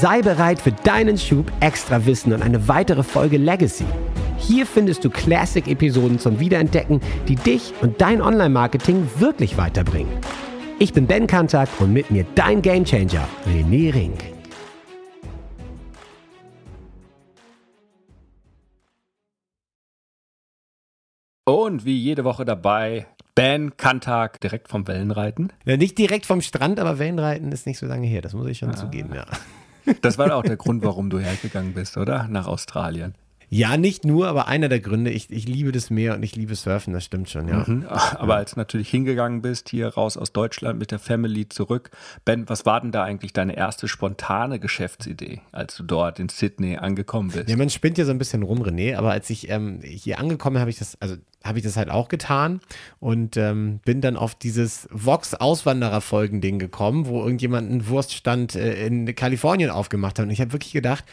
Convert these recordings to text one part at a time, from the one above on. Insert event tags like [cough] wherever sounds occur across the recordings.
Sei bereit für deinen Schub extra Wissen und eine weitere Folge Legacy. Hier findest du Classic-Episoden zum Wiederentdecken, die dich und dein Online-Marketing wirklich weiterbringen. Ich bin Ben Kantak und mit mir dein Gamechanger, René Rink. Und wie jede Woche dabei, Ben Kantak, direkt vom Wellenreiten. Ja, nicht direkt vom Strand, aber Wellenreiten ist nicht so lange her, das muss ich schon ah. zugeben, ja. Das war auch der Grund, warum du hergegangen bist, oder? Nach Australien. Ja, nicht nur, aber einer der Gründe. Ich, ich liebe das Meer und ich liebe Surfen, das stimmt schon, ja. Mhm. Aber als du natürlich hingegangen bist, hier raus aus Deutschland mit der Family zurück, Ben, was war denn da eigentlich deine erste spontane Geschäftsidee, als du dort in Sydney angekommen bist? Ja, man spinnt ja so ein bisschen rum, René, aber als ich ähm, hier angekommen bin, habe ich das, also habe ich das halt auch getan und ähm, bin dann auf dieses Vox-Auswanderer-Folgen-Ding gekommen, wo irgendjemand einen Wurststand äh, in Kalifornien aufgemacht hat. Und ich habe wirklich gedacht,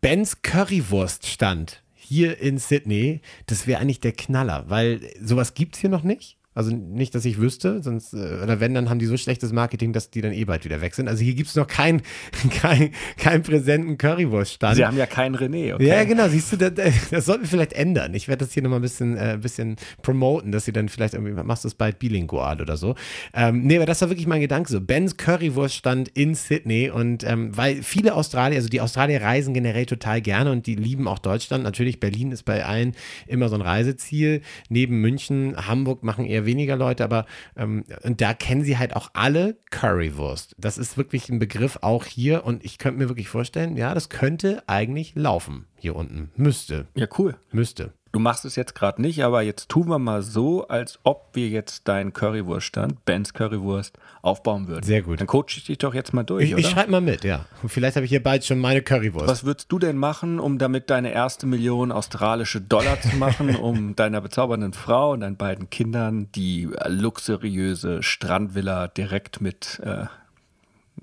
Bens Currywurststand hier in Sydney, das wäre eigentlich der Knaller, weil sowas gibt es hier noch nicht. Also nicht, dass ich wüsste, sonst, äh, oder wenn, dann haben die so schlechtes Marketing, dass die dann eh bald wieder weg sind. Also hier gibt es noch keinen [laughs] kein, kein präsenten Currywurststand. Sie haben ja keinen René, okay. Ja, genau, siehst du, das, das sollten wir vielleicht ändern. Ich werde das hier nochmal ein bisschen, äh, bisschen promoten, dass sie dann vielleicht irgendwie, machst du es bald bilingual oder so. Ähm, nee, aber das war wirklich mein Gedanke so. Bens Currywurststand in Sydney und ähm, weil viele Australier, also die Australier reisen generell total gerne und die lieben auch Deutschland. Natürlich, Berlin ist bei allen immer so ein Reiseziel. Neben München, Hamburg machen eher weniger Leute, aber ähm, und da kennen sie halt auch alle Currywurst. Das ist wirklich ein Begriff auch hier und ich könnte mir wirklich vorstellen, ja, das könnte eigentlich laufen hier unten. Müsste. Ja, cool. Müsste. Du machst es jetzt gerade nicht, aber jetzt tun wir mal so, als ob wir jetzt deinen Currywurststand, Bens Currywurst, aufbauen würden. Sehr gut. Dann coache ich dich doch jetzt mal durch. Ich, ich schreibe mal mit, ja. Und vielleicht habe ich hier bald schon meine Currywurst. Was würdest du denn machen, um damit deine erste Million australische Dollar zu machen, [laughs] um deiner bezaubernden Frau und deinen beiden Kindern die luxuriöse Strandvilla direkt mit äh,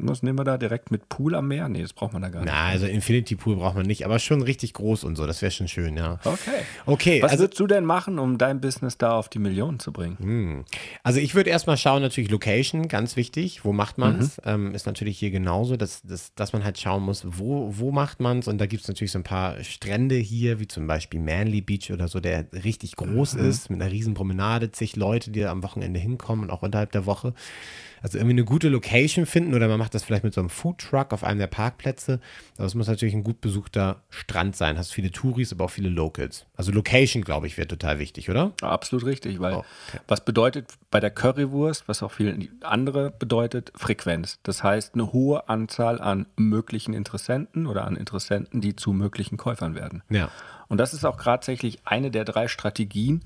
was nehmen wir da direkt mit Pool am Meer? Nee, das braucht man da gar nicht. Na, also Infinity Pool braucht man nicht, aber schon richtig groß und so. Das wäre schon schön, ja. Okay. Okay. Was also, würdest du denn machen, um dein Business da auf die Millionen zu bringen? Hm. Also ich würde erstmal schauen, natürlich Location, ganz wichtig. Wo macht man es? Mhm. Ähm, ist natürlich hier genauso, dass, dass, dass man halt schauen muss, wo, wo macht man es? Und da gibt es natürlich so ein paar Strände hier, wie zum Beispiel Manly Beach oder so, der richtig groß mhm. ist, mit einer riesen Promenade, zig Leute, die da am Wochenende hinkommen und auch unterhalb der Woche. Also irgendwie eine gute Location finden oder man macht das vielleicht mit so einem Foodtruck auf einem der Parkplätze. Aber es muss natürlich ein gut besuchter Strand sein. Hast viele Touris, aber auch viele Locals. Also Location, glaube ich, wäre total wichtig, oder? Absolut richtig, weil oh, okay. was bedeutet bei der Currywurst, was auch viele andere bedeutet, Frequenz. Das heißt eine hohe Anzahl an möglichen Interessenten oder an Interessenten, die zu möglichen Käufern werden. Ja. Und das ist auch tatsächlich eine der drei Strategien,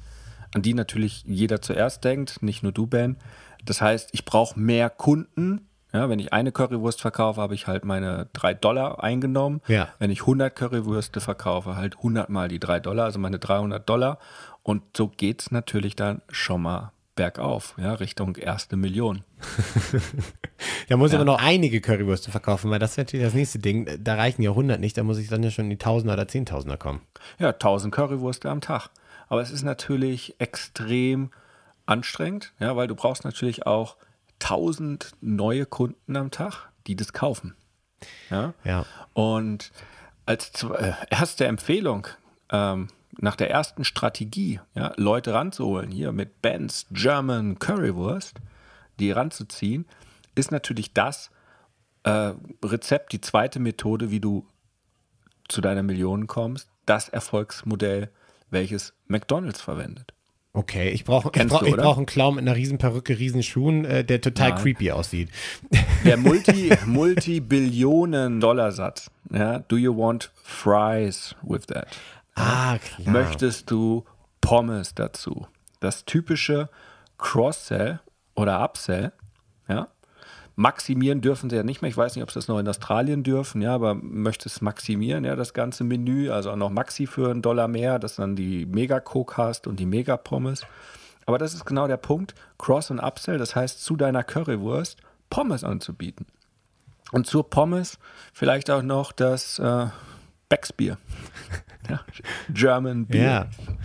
an die natürlich jeder zuerst denkt, nicht nur du, Ben, das heißt, ich brauche mehr Kunden. Ja, wenn ich eine Currywurst verkaufe, habe ich halt meine drei Dollar eingenommen. Ja. Wenn ich 100 Currywürste verkaufe, halt 100 mal die drei Dollar, also meine 300 Dollar. Und so geht es natürlich dann schon mal bergauf, ja, Richtung erste Million. [laughs] da muss ich ja. aber noch einige Currywürste verkaufen, weil das ist natürlich das nächste Ding. Da reichen ja 100 nicht, da muss ich dann ja schon in die Tausender oder Zehntausender kommen. Ja, 1000 Currywürste am Tag. Aber es ist natürlich extrem anstrengend, ja, weil du brauchst natürlich auch 1000 neue Kunden am Tag, die das kaufen. Ja. ja. Und als äh, erste Empfehlung ähm, nach der ersten Strategie, ja, Leute ranzuholen, hier mit Ben's German Currywurst, die ranzuziehen, ist natürlich das äh, Rezept, die zweite Methode, wie du zu deiner Million kommst, das Erfolgsmodell, welches McDonald's verwendet. Okay, ich brauche ich brauch, ich brauch einen Clown mit einer riesen Perücke, riesen Schuhen, äh, der total Nein. creepy aussieht. Der [laughs] Multi, Multi-Billionen-Dollar-Satz. Ja, do you want fries with that? Ah, klar. Möchtest du Pommes dazu? Das typische Cross-Sell oder Upsell, ja, Maximieren dürfen sie ja nicht mehr. Ich weiß nicht, ob sie das noch in Australien dürfen, ja, aber möchte es maximieren, ja, das ganze Menü. Also auch noch Maxi für einen Dollar mehr, dass dann die Mega-Coke hast und die Mega-Pommes. Aber das ist genau der Punkt. Cross- und Upsell, das heißt, zu deiner Currywurst Pommes anzubieten. Und zur Pommes vielleicht auch noch das äh, Becksbier. [laughs] German Beer. Ja.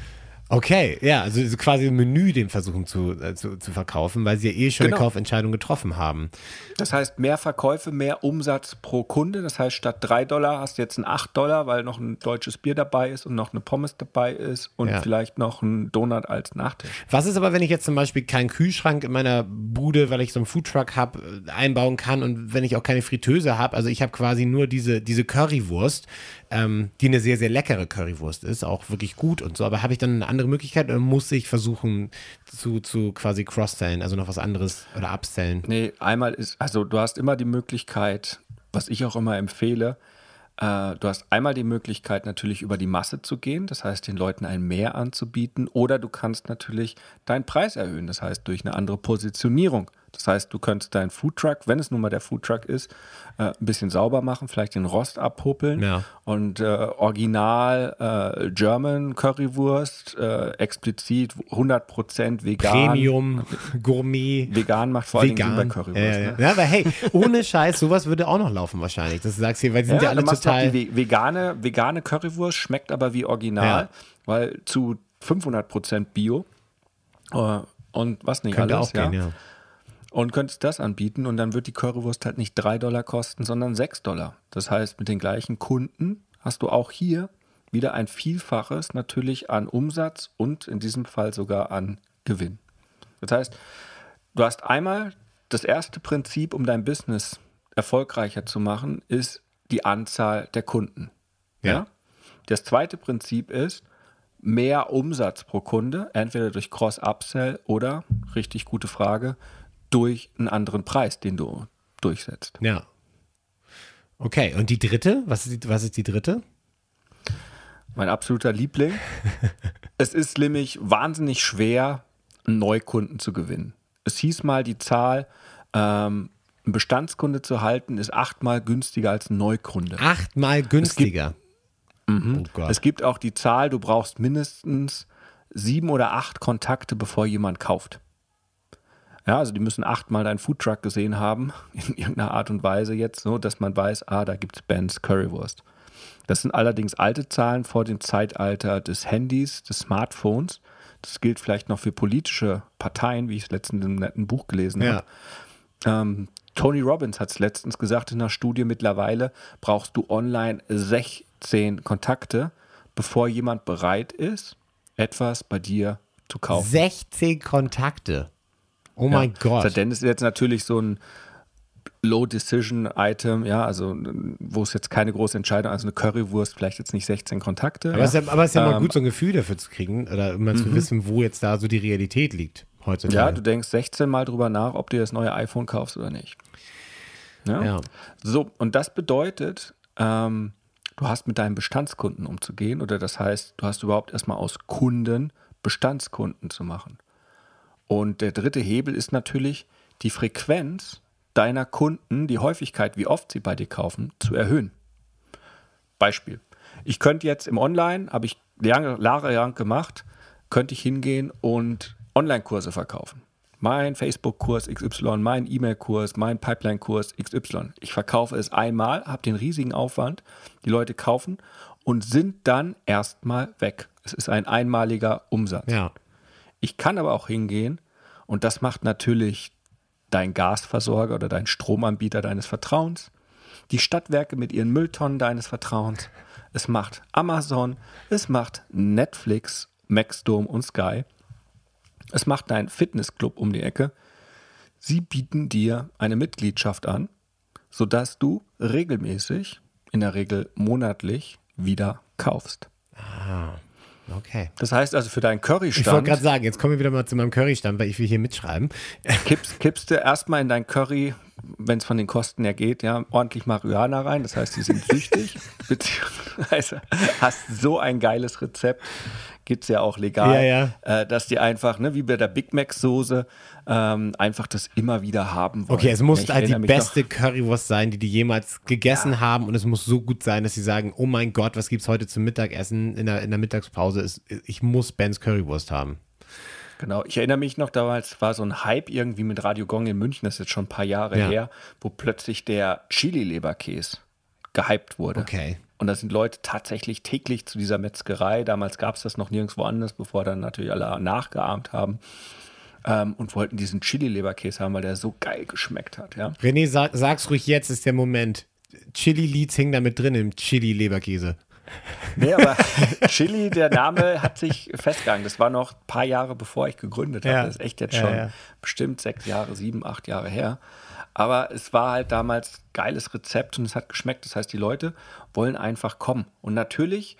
Okay, ja, also quasi ein Menü dem versuchen zu, äh, zu, zu, verkaufen, weil sie ja eh schon genau. eine Kaufentscheidung getroffen haben. Das heißt, mehr Verkäufe, mehr Umsatz pro Kunde. Das heißt, statt 3 Dollar hast du jetzt ein 8 Dollar, weil noch ein deutsches Bier dabei ist und noch eine Pommes dabei ist und ja. vielleicht noch ein Donut als Nachtisch. Was ist aber, wenn ich jetzt zum Beispiel keinen Kühlschrank in meiner Bude, weil ich so einen Foodtruck habe, äh, einbauen kann und wenn ich auch keine Fritteuse habe? Also ich habe quasi nur diese, diese Currywurst ähm, die eine sehr, sehr leckere Currywurst ist, auch wirklich gut und so. Aber habe ich dann eine andere Möglichkeit oder muss ich versuchen zu, zu quasi cross-sellen, also noch was anderes oder upsellen? Nee, einmal ist, also du hast immer die Möglichkeit, was ich auch immer empfehle, äh, du hast einmal die Möglichkeit, natürlich über die Masse zu gehen, das heißt, den Leuten ein Mehr anzubieten, oder du kannst natürlich deinen Preis erhöhen, das heißt, durch eine andere Positionierung. Das heißt, du könntest deinen Foodtruck, wenn es nun mal der Foodtruck ist, äh, ein bisschen sauber machen, vielleicht den Rost abhuppeln ja. und äh, original äh, German Currywurst, äh, explizit 100% vegan. Premium, Gourmet. Vegan macht vor allem bei Currywurst. Ne? Ja, aber hey, ohne Scheiß, sowas würde auch noch laufen wahrscheinlich. Das sagst du, weil die sind ja, ja alle total. Die vegane, vegane Currywurst schmeckt aber wie original, weil zu 500% Bio äh, und was nicht Könnte alles. Auch gehen, ja und könntest das anbieten und dann wird die Currywurst halt nicht 3 Dollar kosten, sondern 6 Dollar. Das heißt, mit den gleichen Kunden hast du auch hier wieder ein Vielfaches natürlich an Umsatz und in diesem Fall sogar an Gewinn. Das heißt, du hast einmal das erste Prinzip, um dein Business erfolgreicher zu machen, ist die Anzahl der Kunden. Ja. ja? Das zweite Prinzip ist mehr Umsatz pro Kunde, entweder durch Cross-Upsell oder, richtig gute Frage, durch einen anderen Preis, den du durchsetzt. Ja. Okay, und die dritte? Was ist die, was ist die dritte? Mein absoluter Liebling. [laughs] es ist nämlich wahnsinnig schwer, einen Neukunden zu gewinnen. Es hieß mal, die Zahl, ähm, einen Bestandskunde zu halten, ist achtmal günstiger als ein Neukunde. Achtmal günstiger? Es gibt, mhm. oh es gibt auch die Zahl, du brauchst mindestens sieben oder acht Kontakte, bevor jemand kauft. Ja, also die müssen achtmal deinen Foodtruck gesehen haben, [laughs] in irgendeiner Art und Weise jetzt, so dass man weiß, ah, da gibt es Ben's Currywurst. Das sind allerdings alte Zahlen vor dem Zeitalter des Handys, des Smartphones. Das gilt vielleicht noch für politische Parteien, wie ich es letztens in einem netten Buch gelesen ja. habe. Ähm, Tony Robbins hat es letztens gesagt in einer Studie, mittlerweile brauchst du online 16 Kontakte, bevor jemand bereit ist, etwas bei dir zu kaufen. 16 Kontakte. Oh ja. mein Gott. Denn ist jetzt natürlich so ein Low-Decision-Item, ja, also wo es jetzt keine große Entscheidung, also eine Currywurst, vielleicht jetzt nicht 16 Kontakte. Aber, ja. es, ist ja, aber es ist ja ähm, mal gut, so ein Gefühl dafür zu kriegen oder immer zu mhm. wissen, wo jetzt da so die Realität liegt heutzutage. Ja, du denkst 16 Mal drüber nach, ob du das neue iPhone kaufst oder nicht. Ja. ja. So, und das bedeutet, ähm, du hast mit deinen Bestandskunden umzugehen oder das heißt, du hast überhaupt erstmal aus Kunden Bestandskunden zu machen. Und der dritte Hebel ist natürlich die Frequenz deiner Kunden, die Häufigkeit, wie oft sie bei dir kaufen, zu erhöhen. Beispiel. Ich könnte jetzt im Online, habe ich jahrelang gemacht, könnte ich hingehen und Online-Kurse verkaufen. Mein Facebook-Kurs XY, mein E-Mail-Kurs, mein Pipeline-Kurs XY. Ich verkaufe es einmal, habe den riesigen Aufwand, die Leute kaufen und sind dann erstmal weg. Es ist ein einmaliger Umsatz. Ja. Ich kann aber auch hingehen und das macht natürlich dein Gasversorger oder dein Stromanbieter deines Vertrauens, die Stadtwerke mit ihren Mülltonnen deines Vertrauens, es macht Amazon, es macht Netflix, Maxdome und Sky, es macht dein Fitnessclub um die Ecke. Sie bieten dir eine Mitgliedschaft an, sodass du regelmäßig, in der Regel monatlich, wieder kaufst. Ah. Okay. Das heißt also für deinen Currystand. Ich wollte gerade sagen, jetzt kommen wir wieder mal zu meinem Currystand, weil ich will hier mitschreiben. [laughs] Kippst, kippst du erstmal in dein Curry, wenn es von den Kosten her geht, ja, ordentlich Marihuana rein. Das heißt, die sind süchtig. [laughs] beziehungsweise hast so ein geiles Rezept gibt es ja auch legal, ja, ja. Äh, dass die einfach, ne, wie bei der Big Mac-Soße, ähm, einfach das immer wieder haben wollen. Okay, es muss halt die beste Currywurst sein, die die jemals gegessen ja. haben und es muss so gut sein, dass sie sagen, oh mein Gott, was gibt es heute zum Mittagessen in der, in der Mittagspause? Ich muss Ben's Currywurst haben. Genau, ich erinnere mich noch damals, war so ein Hype irgendwie mit Radio Gong in München, das ist jetzt schon ein paar Jahre ja. her, wo plötzlich der Chili-Leberkäse gehypt wurde. Okay. Und da sind Leute tatsächlich täglich zu dieser Metzgerei. Damals gab es das noch nirgendwo anders, bevor dann natürlich alle nachgeahmt haben. Ähm, und wollten diesen Chili-Leberkäse haben, weil der so geil geschmeckt hat. Ja? René, sag, sag's ruhig, jetzt ist der Moment. Chili-Leads hängen da mit drin im Chili-Leberkäse. Nee, aber [laughs] Chili, der Name hat sich festgegangen. Das war noch ein paar Jahre bevor ich gegründet habe. Ja. Das ist echt jetzt Ja, schon ja. bestimmt sechs Jahre, sieben, acht Jahre her. Aber es war halt damals geiles Rezept und es hat geschmeckt. Das heißt, die Leute wollen einfach kommen. Und natürlich,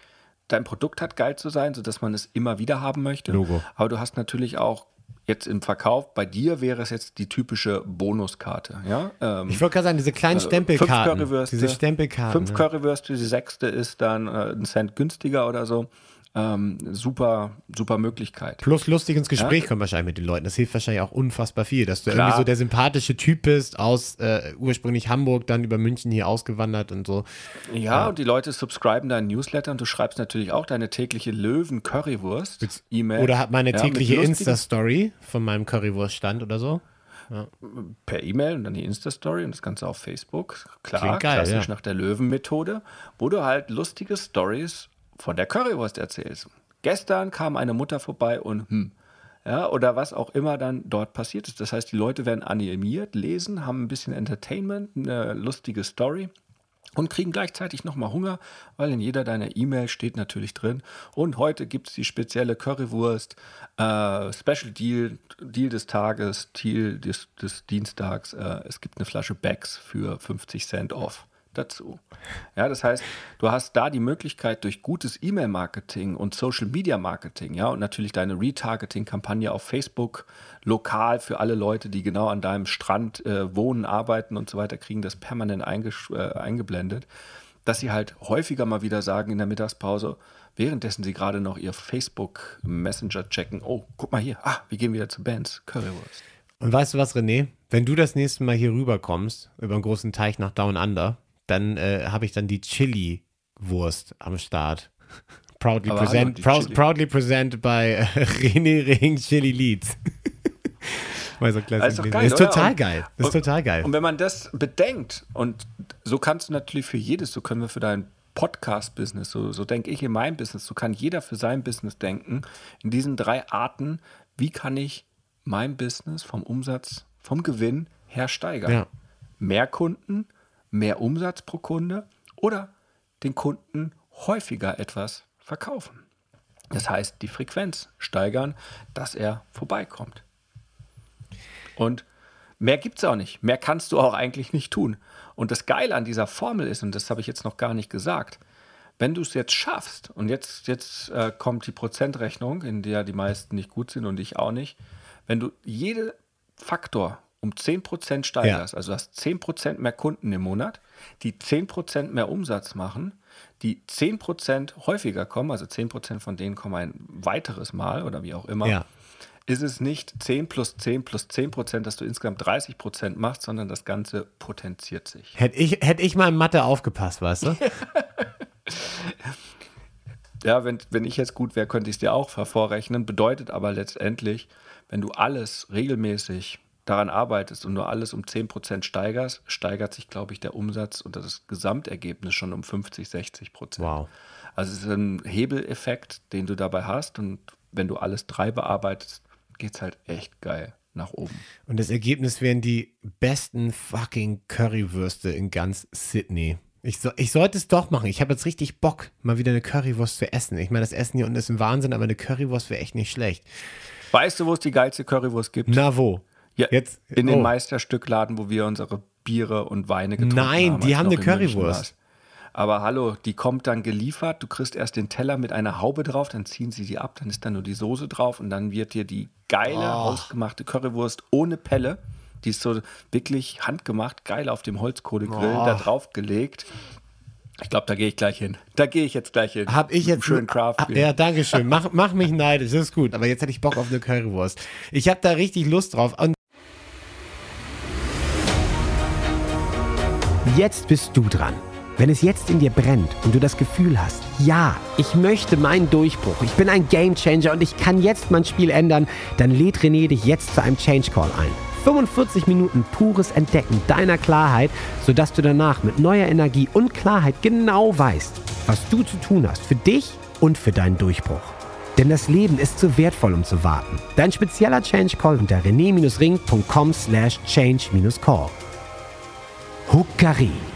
dein Produkt hat geil zu sein, sodass man es immer wieder haben möchte. Logo. Aber du hast natürlich auch jetzt im Verkauf, bei dir wäre es jetzt die typische Bonuskarte. Ja? Ähm, Ich wollte gerade sagen, diese kleinen fünf Stempelkarten. Currywürste. Diese Stempelkarten. Fünf? Currywürste, die sechste ist dann äh, ein Cent günstiger oder so. Ähm, super, super Möglichkeit. Plus lustig ins Gespräch kommen wahrscheinlich mit den Leuten. Das hilft wahrscheinlich auch unfassbar viel, dass du Klar. irgendwie so der sympathische Typ bist, aus äh, ursprünglich Hamburg, dann über München hier ausgewandert und so. Ja, und die Leute subscriben deinen Newsletter und du schreibst natürlich auch deine tägliche Löwen-Currywurst-E-Mail. Oder hat meine Ja, tägliche lustigen- Insta-Story von meinem Currywurststand oder so. per E-Mail und dann die Insta-Story und das Ganze auf Facebook. Klar, geil, klassisch ja. nach der Löwen-Methode, wo du halt lustige Stories von der Currywurst erzählst. Gestern kam eine Mutter vorbei und hm. Ja, oder was auch immer dann dort passiert ist. Das heißt, die Leute werden animiert, lesen, haben ein bisschen Entertainment, eine lustige Story und kriegen gleichzeitig nochmal Hunger, weil in jeder deiner E-Mail steht natürlich drin. Und heute gibt es die spezielle Currywurst, äh, Special Deal, Deal des Tages, Deal des, des Dienstags. Äh, es gibt eine Flasche Bags für 50 Cent off dazu. Ja, das heißt, du hast da die Möglichkeit durch gutes E-Mail-Marketing und Social-Media-Marketing, ja, und natürlich deine Retargeting-Kampagne auf Facebook, lokal für alle Leute, die genau an deinem Strand äh, wohnen, arbeiten und so weiter, kriegen das permanent äh, eingeblendet, dass sie halt häufiger mal wieder sagen in der Mittagspause, währenddessen sie gerade noch ihr Facebook-Messenger checken, oh, guck mal hier, ah, wir gehen wieder zu Bands, Currywurst. Und weißt du was, René? Wenn du das nächste Mal hier rüberkommst, über einen großen Teich nach Down Under, dann äh, habe ich dann die Chili-Wurst am Start. Proudly, Aber present, prou Chili. proudly present bei äh, René Ring Chili Leads. Mal [laughs] so Das ist doch geil, ist oder? total Und- geil. Das ist und- total geil. Und wenn man das bedenkt, und so kannst du natürlich für jedes, so können wir für dein Podcast-Business, so, so denke ich in meinem Business, so kann jeder für sein Business denken, in diesen drei Arten, wie kann ich mein Business vom Umsatz, vom Gewinn her steigern? Ja. Mehr Kunden, mehr Umsatz pro Kunde oder den Kunden häufiger etwas verkaufen. Das heißt, die Frequenz steigern, dass er vorbeikommt. Und mehr gibt es auch nicht. Mehr kannst du auch eigentlich nicht tun. Und das Geile an dieser Formel ist, und das habe ich jetzt noch gar nicht gesagt, wenn du es jetzt schaffst, und jetzt, jetzt äh, kommt die Prozentrechnung, in der die meisten nicht gut sind und ich auch nicht, wenn du jede Faktor um 10% steigerst, also du hast 10% mehr Kunden im Monat, die 10% mehr Umsatz machen, die 10% häufiger kommen, also 10% von denen kommen ein weiteres Mal oder wie auch immer, Ja. ist es nicht 10 plus 10 plus 10 Prozent, dass du insgesamt 30 Prozent machst, sondern das Ganze potenziert sich. Hätte ich, hätte ich mal in Mathe aufgepasst, weißt du? [laughs] Ja, wenn, wenn ich jetzt gut wäre, könnte ich es dir auch hervorrechnen. Bedeutet aber letztendlich, wenn du alles regelmäßig daran arbeitest und nur alles um 10 Prozent steigerst, steigert sich, glaube ich, der Umsatz und das Gesamtergebnis schon um 50, 60 Prozent. Wow. Also es ist ein Hebeleffekt, den du dabei hast und wenn du alles drei bearbeitest, geht es halt echt geil nach oben. Und das Ergebnis wären die besten fucking Currywürste in ganz Sydney. Ich, so, ich sollte es doch machen. Ich habe jetzt richtig Bock, mal wieder eine Currywurst zu essen. Ich meine, das Essen hier unten ist ein Wahnsinn, aber eine Currywurst wäre echt nicht schlecht. Weißt du, wo es die geilste Currywurst gibt? Na wo? Ja, Jetzt- in den oh. Meisterstückladen, wo wir unsere Biere und Weine getrunken Nein, haben. die als haben eine Currywurst. Aber hallo, die kommt dann geliefert, du kriegst erst den Teller mit einer Haube drauf, dann ziehen sie die ab, dann ist da nur die Soße drauf und dann wird dir die geile, Oh. ausgemachte Currywurst ohne Pelle, die ist so wirklich handgemacht, geil auf dem Holzkohlegrill, Oh. da drauf gelegt. Ich glaube, da gehe ich gleich hin. Da gehe ich jetzt gleich hin. Hab ich jetzt. Schön Craft. Ja, danke schön. Mach, mach mich neidisch, das ist gut. Aber jetzt hätte ich Bock auf eine Currywurst. Ich habe da richtig Lust drauf. Und Jetzt bist du dran. Wenn es jetzt in dir brennt und du das Gefühl hast, ja, ich möchte meinen Durchbruch, ich bin ein Gamechanger und ich kann jetzt mein Spiel ändern, dann lädt René dich jetzt zu einem Change Call ein. 45 Minuten pures Entdecken deiner Klarheit, sodass du danach mit neuer Energie und Klarheit genau weißt, was du zu tun hast für dich und für deinen Durchbruch. Denn das Leben ist zu wertvoll, um zu warten. Dein spezieller Change Call unter rené-ring.com slash change-call. Hukari.